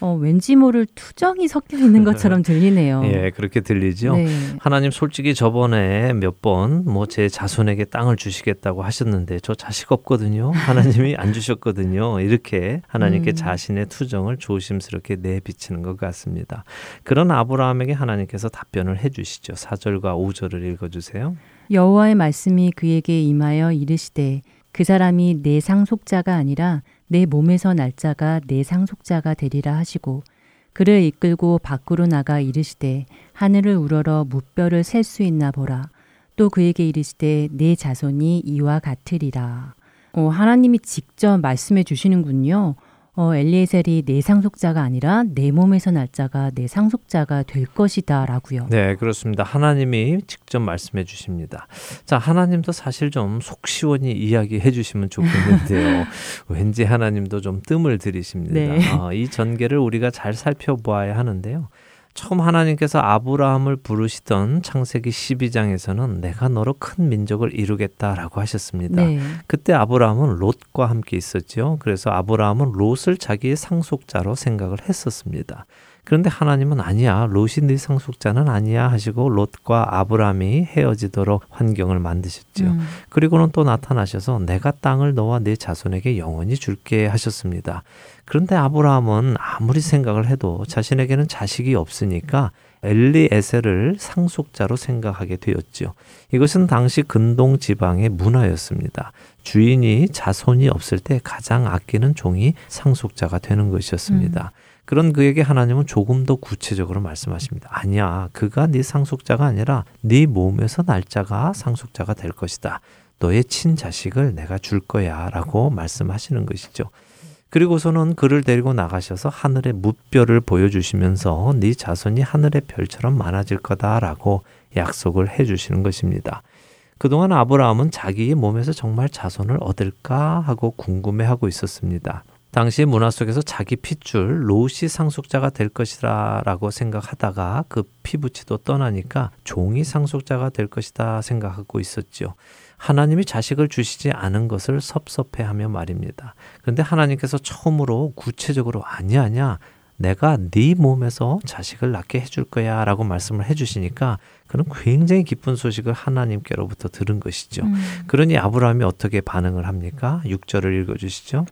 어, 왠지 모를 투정이 섞여 있는 것처럼 들리네요. 예, 그렇게 들리죠. 네. 하나님 솔직히 저번에 몇 번 뭐 제 자손에게 땅을 주시겠다고 하셨는데 저 자식 없거든요. 하나님이 안 주셨거든요. 이렇게 하나님께 음. 자신의 투정을 조심스럽게 내비치는 것 같습니다. 그런 아브라함에게 하나님께서 답변을 해주시죠. 4절과 5절을 읽어주세요. 여호와의 말씀이 그에게 임하여 이르시되 그 사람이 내 상속자가 아니라 내 몸에서 날짜가 내 상속자가 되리라 하시고 그를 이끌고 밖으로 나가 이르시되 하늘을 우러러 무뼈를 셀 수 있나 보라. 또 그에게 이르시되 내 자손이 이와 같으리라. 어, 하나님이 직접 말씀해 주시는군요. 어, 엘리에셀이 내 상속자가 아니라 내 몸에서 날짜가 내 상속자가 될 것이다 라고요. 네, 그렇습니다. 하나님이 직접 말씀해 주십니다. 자, 하나님도 사실 좀 속 시원히 이야기해 주시면 좋겠는데요. 왠지 하나님도 좀 뜸을 들이십니다. 네. 어, 이 전개를 우리가 잘 살펴보아야 하는데요. 처음 하나님께서 아브라함을 부르시던 창세기 12장에서는 내가 너로 큰 민족을 이루겠다라고 하셨습니다. 네. 그때 아브라함은 롯과 함께 있었죠. 그래서 아브라함은 롯을 자기의 상속자로 생각을 했었습니다. 그런데 하나님은 아니야. 롯이 네 상속자는 아니야 하시고 롯과 아브라함이 헤어지도록 환경을 만드셨죠. 음. 그리고는 또 나타나셔서 내가 땅을 너와 네 자손에게 영원히 줄게 하셨습니다. 그런데 아브라함은 아무리 생각을 해도 자신에게는 자식이 없으니까 엘리에셀을 상속자로 생각하게 되었죠. 이것은 당시 근동 지방의 문화였습니다. 주인이 자손이 없을 때 가장 아끼는 종이 상속자가 되는 것이었습니다. 음. 그런 그에게 하나님은 조금 더 구체적으로 말씀하십니다. 아니야, 그가 네 상속자가 아니라 네 몸에서 날짜가 상속자가 될 것이다. 너의 친자식을 내가 줄 거야 라고 말씀하시는 것이죠. 그리고서는 그를 데리고 나가셔서 하늘의 무뼈를 보여주시면서 네 자손이 하늘의 별처럼 많아질 거다라고 약속을 해주시는 것입니다. 그동안 아브라함은 자기의 몸에서 정말 자손을 얻을까 하고 궁금해하고 있었습니다. 당시 문화 속에서 자기 핏줄 롯이 상속자가 될 것이라라고 생각하다가 그 피부치도 떠나니까 종이 상속자가 될 것이다 생각하고 있었죠. 하나님이 자식을 주시지 않은 것을 섭섭해하며 말입니다. 그런데 하나님께서 처음으로 구체적으로 아니야 아니야 내가 네 몸에서 자식을 낳게 해줄 거야 라고 말씀을 해주시니까 그는 굉장히 기쁜 소식을 하나님께로부터 들은 것이죠. 음. 그러니 아브라함이 어떻게 반응을 합니까? 6절을 읽어주시죠.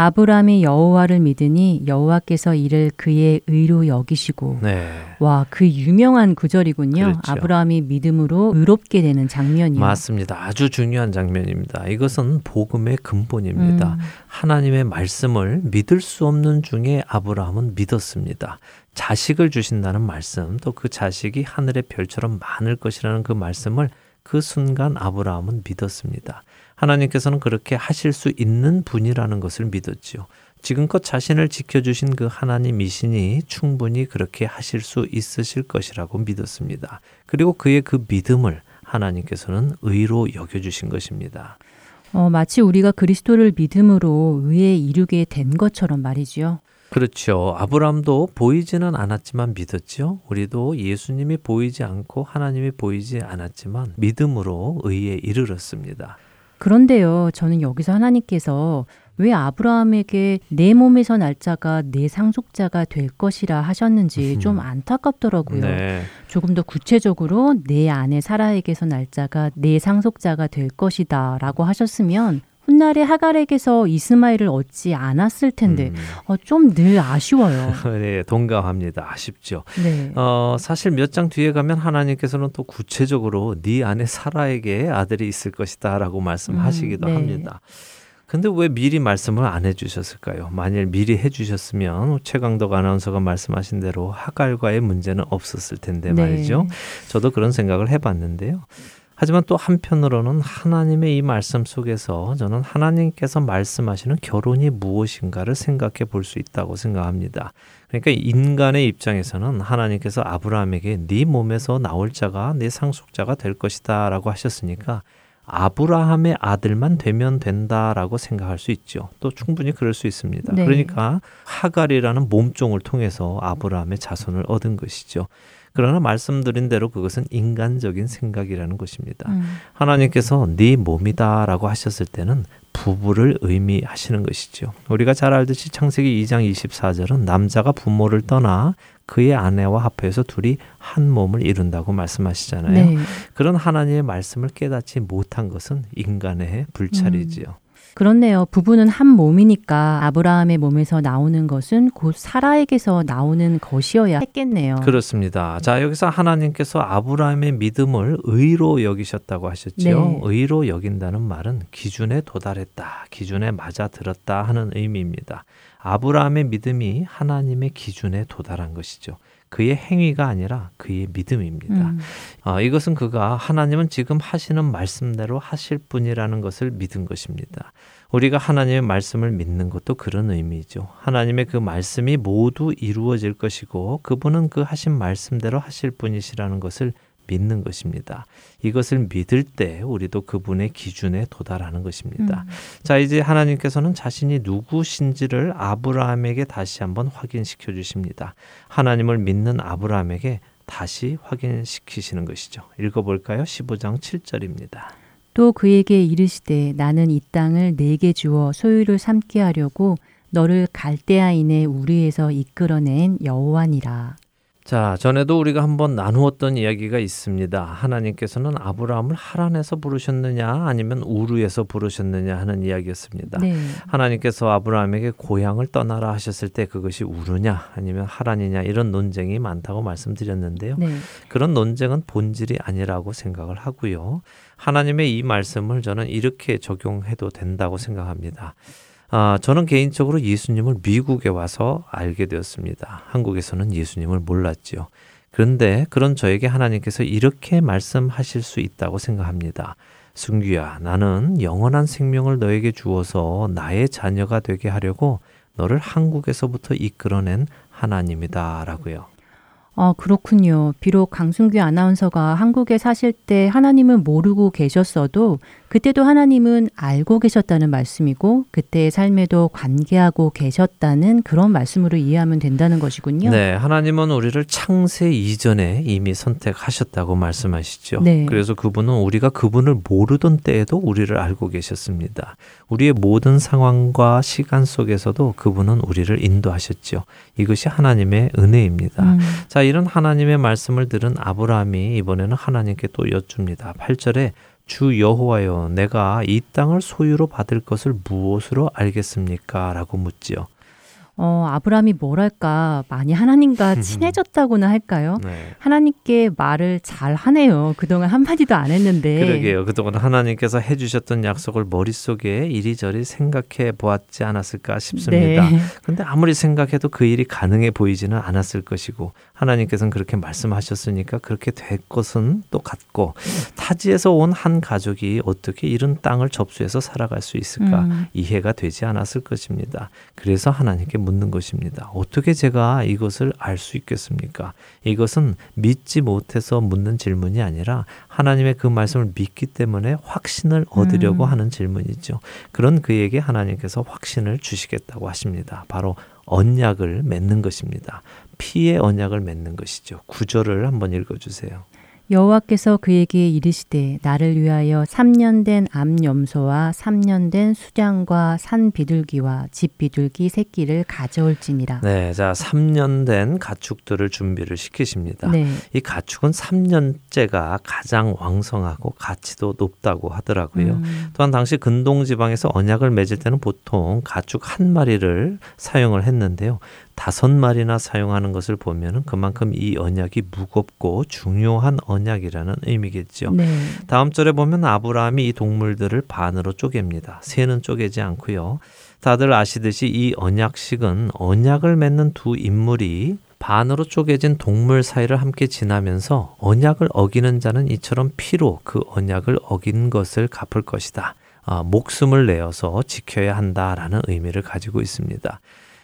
아브라함이 여호와를 믿으니 여호와께서 이를 그의 의로 여기시고 네. 와그 유명한 구절이군요. 그렇죠. 아브라함이 믿음으로 의롭게 되는 장면이요. 맞습니다. 아주 중요한 장면입니다. 이것은 복음의 근본입니다. 음. 하나님의 말씀을 믿을 수 없는 중에 아브라함은 믿었습니다. 자식을 주신다는 말씀, 또 그 자식이 하늘의 별처럼 많을 것이라는 그 말씀을 그 순간 아브라함은 믿었습니다. 하나님께서는 그렇게 하실 수 있는 분이라는 것을 믿었지요. 지금껏 자신을 지켜주신 그 하나님이시니 충분히 그렇게 하실 수 있으실 것이라고 믿었습니다. 그리고 그의 그 믿음을 하나님께서는 의로 여겨주신 것입니다. 어, 마치 우리가 그리스도를 믿음으로 의에 이르게 된 것처럼 말이지요. 그렇죠. 아브라함도 보이지는 않았지만 믿었죠. 우리도 예수님이 보이지 않고 하나님이 보이지 않았지만 믿음으로 의에 이르렀습니다. 그런데요, 저는 여기서 하나님께서 왜 아브라함에게 내 몸에서 날짜가 내 상속자가 될 것이라 하셨는지 음. 좀 안타깝더라고요. 네. 조금 더 구체적으로 내 아내 사라에게서 날짜가 내 상속자가 될 것이다라고 하셨으면 훗날에 하갈에게서 이스마엘을 얻지 않았을 텐데 음. 어, 좀 늘 아쉬워요. 네, 동감합니다. 아쉽죠. 네. 어, 사실 몇 장 뒤에 가면 하나님께서는 또 구체적으로 네 안에 사라에게 아들이 있을 것이다라고 말씀하시기도 음, 네. 합니다. 근데 왜 미리 말씀을 안 해주셨을까요? 만일 미리 해주셨으면 최강덕 아나운서가 말씀하신 대로 하갈과의 문제는 없었을 텐데 네. 말이죠. 네. 저도 그런 생각을 해봤는데요. 하지만 또 한편으로는 하나님의 이 말씀 속에서 저는 하나님께서 말씀하시는 결혼이 무엇인가를 생각해 볼 수 있다고 생각합니다. 그러니까 인간의 입장에서는 하나님께서 아브라함에게 네 몸에서 나올 자가 네 상속자가 될 것이다라고 하셨으니까 아브라함의 아들만 되면 된다라고 생각할 수 있죠. 또 충분히 그럴 수 있습니다. 네. 그러니까 하갈이라는 몸종을 통해서 아브라함의 자손을 얻은 것이죠. 그러나 말씀드린 대로 그것은 인간적인 생각이라는 것입니다. 음. 하나님께서 네 몸이다라고 하셨을 때는 부부를 의미하시는 것이죠. 우리가 잘 알듯이 창세기 2장 24절은 남자가 부모를 떠나 그의 아내와 합해서 둘이 한 몸을 이룬다고 말씀하시잖아요. 네. 그런 하나님의 말씀을 깨닫지 못한 것은 인간의 불찰이지요. 음. 그렇네요. 부부는 한 몸이니까 아브라함의 몸에서 나오는 것은 곧 사라에게서 나오는 것이어야 했겠네요. 그렇습니다. 자, 여기서 하나님께서 아브라함의 믿음을 의로 여기셨다고 하셨죠. 네. 의로 여긴다는 말은 기준에 도달했다, 기준에 맞아 들었다 하는 의미입니다. 아브라함의 믿음이 하나님의 기준에 도달한 것이죠. 그의 행위가 아니라 그의 믿음입니다. 음. 어, 이것은 그가 하나님은 지금 하시는 말씀대로 하실 분이라는 것을 믿은 것입니다. 우리가 하나님의 말씀을 믿는 것도 그런 의미죠. 하나님의 그 말씀이 모두 이루어질 것이고 그분은 그 하신 말씀대로 하실 분이시라는 것을 믿는 것입니다. 이것을 믿을 때 우리도 그분의 기준에 도달하는 것입니다. 음. 자, 이제 하나님께서는 자신이 누구신지를 아브라함에게 다시 한번 확인시켜 주십니다. 하나님을 믿는 아브라함에게 다시 확인시키시는 것이죠. 읽어볼까요? 15장 7절입니다. 또 그에게 이르시되 나는 이 땅을 내게 주어 소유를 삼게 하려고 너를 갈대아인의 우리에서 이끌어낸 여호와니라. 자, 전에도 우리가 한번 나누었던 이야기가 있습니다. 하나님께서는 아브라함을 하란에서 부르셨느냐 아니면 우르에서 부르셨느냐 하는 이야기였습니다. 네. 하나님께서 아브라함에게 고향을 떠나라 하셨을 때 그것이 우르냐 아니면 하란이냐 이런 논쟁이 많다고 말씀드렸는데요. 네. 그런 논쟁은 본질이 아니라고 생각을 하고요. 하나님의 이 말씀을 저는 이렇게 적용해도 된다고 생각합니다. 아, 저는 개인적으로 예수님을 미국에 와서 알게 되었습니다. 한국에서는 예수님을 몰랐지요. 그런데 그런 저에게 하나님께서 이렇게 말씀하실 수 있다고 생각합니다. 승규야, 나는 영원한 생명을 너에게 주어서 나의 자녀가 되게 하려고 너를 한국에서부터 이끌어낸 하나님이다. 라고요. 아, 그렇군요. 비록 강순규 아나운서가 한국에 사실 때 하나님을 모르고 계셨어도 그때도 하나님은 알고 계셨다는 말씀이고 그때의 삶에도 관계하고 계셨다는 그런 말씀으로 이해하면 된다는 것이군요. 네, 하나님은 우리를 창세 이전에 이미 선택하셨다고 말씀하시죠. 네. 그래서 그분은 우리가 그분을 모르던 때에도 우리를 알고 계셨습니다. 우리의 모든 상황과 시간 속에서도 그분은 우리를 인도하셨죠. 이것이 하나님의 은혜입니다. 음. 자, 이런 하나님의 말씀을 들은 아브라함이 이번에는 하나님께 또 여쭙니다. 8절에 주 여호와여 내가 이 땅을 소유로 받을 것을 무엇으로 알겠습니까? 라고 묻지요. 어, 아브라함이 뭐랄까 많이 하나님과 친해졌다고나 할까요? 네. 하나님께 말을 잘 하네요. 그동안 한마디도 안 했는데. 그러게요. 그동안 하나님께서 해주셨던 약속을 머릿속에 이리저리 생각해 보았지 않았을까 싶습니다. 네. 근데 아무리 생각해도 그 일이 가능해 보이지는 않았을 것이고 하나님께서는 그렇게 말씀하셨으니까 그렇게 될 것은 또 같고 타지에서 온 한 가족이 어떻게 이런 땅을 접수해서 살아갈 수 있을까 음. 이해가 되지 않았을 것입니다. 그래서 하나님께 묻는 것입니다. 어떻게 제가 이것을 알 수 있겠습니까? 이것은 믿지 못해서 묻는 질문이 아니라 하나님의 그 말씀을 믿기 때문에 확신을 얻으려고 음. 하는 질문이죠. 그런 그에게 하나님께서 확신을 주시겠다고 하십니다. 바로 언약을 맺는 것입니다. 피의 언약을 맺는 것이죠. 구절을 한번 읽어 주세요. 여호와께서 그에게 이르시되 나를 위하여 3년 된 암염소와 3년 된 수량과 산 비둘기와 집 비둘기 새끼를 가져올지니라. 네, 자 3년 된 가축들을 준비를 시키십니다. 네. 이 가축은 3년째가 가장 왕성하고 가치도 높다고 하더라고요. 음. 또한 당시 근동 지방에서 언약을 맺을 때는 보통 가축 한 마리를 사용을 했는데요. 다섯 마리나 사용하는 것을 보면 그만큼 이 언약이 무겁고 중요한 언약이라는 의미겠죠. 네. 다음 절에 보면 아브라함이 이 동물들을 반으로 쪼갭니다. 새는 쪼개지 않고요. 다들 아시듯이 이 언약식은 언약을 맺는 두 인물이 반으로 쪼개진 동물 사이를 함께 지나면서 언약을 어기는 자는 이처럼 피로 그 언약을 어긴 것을 갚을 것이다. 아, 목숨을 내어서 지켜야 한다라는 의미를 가지고 있습니다.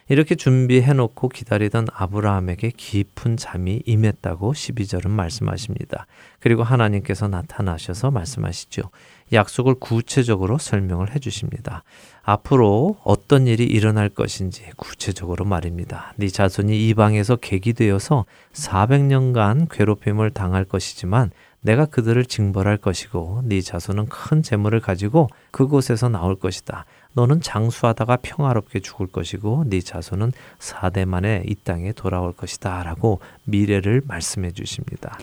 이렇게 준비해 놓고 기다리던 아브라함에게 깊은 잠이 임했다고 12절은 말씀하십니다. 그리고 하나님께서 나타나셔서 말씀하시죠. 약속을 구체적으로 설명을 해 주십니다. 앞으로 어떤 일이 일어날 것인지 구체적으로 말입니다. 네 자손이 이방에서 객이 되어서 400년간 괴롭힘을 당할 것이지만 내가 그들을 징벌할 것이고 네 자손은 큰 재물을 가지고 그곳에서 나올 것이다. 너는 장수하다가 평화롭게 죽을 것이고 네 자손은 사대 만에 이 땅에 돌아올 것이다라고 미래를 말씀해 주십니다.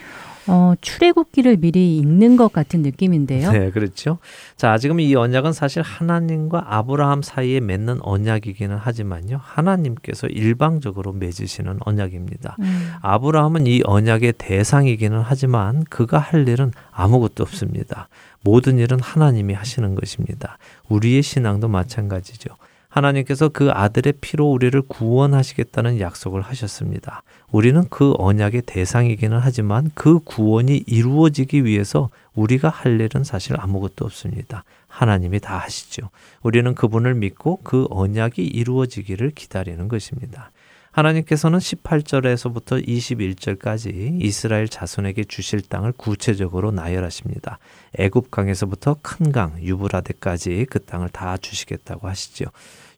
어, 출애굽기를 미리 읽는 것 같은 느낌인데요. 네, 그렇죠. 자, 지금 이 언약은 사실 하나님과 아브라함 사이에 맺는 언약이기는 하지만요. 하나님께서 일방적으로 맺으시는 언약입니다. 음. 아브라함은 이 언약의 대상이기는 하지만 그가 할 일은 아무것도 없습니다. 모든 일은 하나님이 하시는 것입니다. 우리의 신앙도 마찬가지죠. 하나님께서 그 아들의 피로 우리를 구원하시겠다는 약속을 하셨습니다. 우리는 그 언약의 대상이기는 하지만 그 구원이 이루어지기 위해서 우리가 할 일은 사실 아무것도 없습니다. 하나님이 다 하시죠. 우리는 그분을 믿고 그 언약이 이루어지기를 기다리는 것입니다. 하나님께서는 18절에서부터 21절까지 이스라엘 자손에게 주실 땅을 구체적으로 나열하십니다. 애굽 강에서부터 큰 강 유브라데까지 그 땅을 다 주시겠다고 하시죠.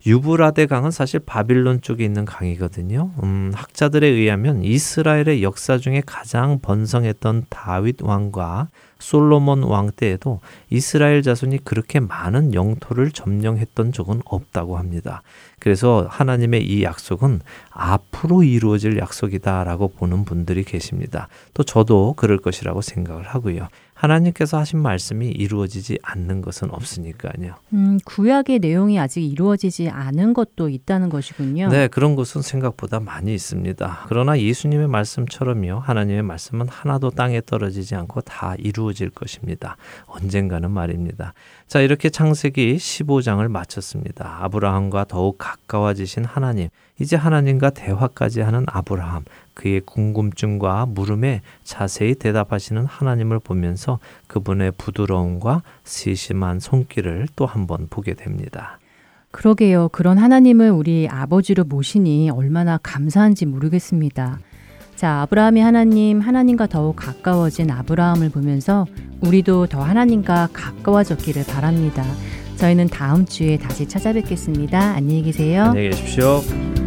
유브라데 강은 사실 바빌론 쪽에 있는 강이거든요. 음, 학자들에 의하면 이스라엘의 역사 중에 가장 번성했던 다윗 왕과 솔로몬 왕 때에도 이스라엘 자손이 그렇게 많은 영토를 점령했던 적은 없다고 합니다. 그래서 하나님의 이 약속은 앞으로 이루어질 약속이다라고 보는 분들이 계십니다. 또 저도 그럴 것이라고 생각을 하고요. 하나님께서 하신 말씀이 이루어지지 않는 것은 없으니까요. 음, 구약의 내용이 아직 이루어지지 않은 것도 있다는 것이군요. 네, 그런 것은 생각보다 많이 있습니다. 그러나 예수님의 말씀처럼요. 하나님의 말씀은 하나도 땅에 떨어지지 않고 다 이루어질 것입니다. 언젠가는 말입니다. 자, 이렇게 창세기 15장을 마쳤습니다. 아브라함과 더욱 가까워지신 하나님, 이제 하나님과 대화까지 하는 아브라함, 그의 궁금증과 물음에 자세히 대답하시는 하나님을 보면서 그분의 부드러움과 세심한 손길을 또 한 번 보게 됩니다. 그러게요. 그런 하나님을 우리 아버지로 모시니 얼마나 감사한지 모르겠습니다. 자, 아브라함이 하나님, 하나님과 더욱 가까워진 아브라함을 보면서 우리도 더 하나님과 가까워졌기를 바랍니다. 저희는 다음 주에 다시 찾아뵙겠습니다. 안녕히 계세요. 안녕히 계십시오.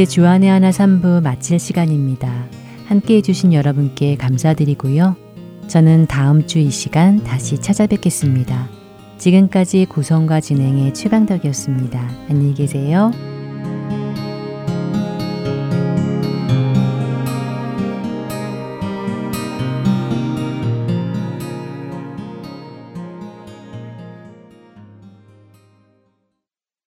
이제 주안의 하나 3부 마칠 시간입니다. 함께 해주신 여러분께 감사드리고요. 저는 다음 주 이 시간 다시 찾아뵙겠습니다. 지금까지 구성과 진행의 최강덕이었습니다. 안녕히 계세요.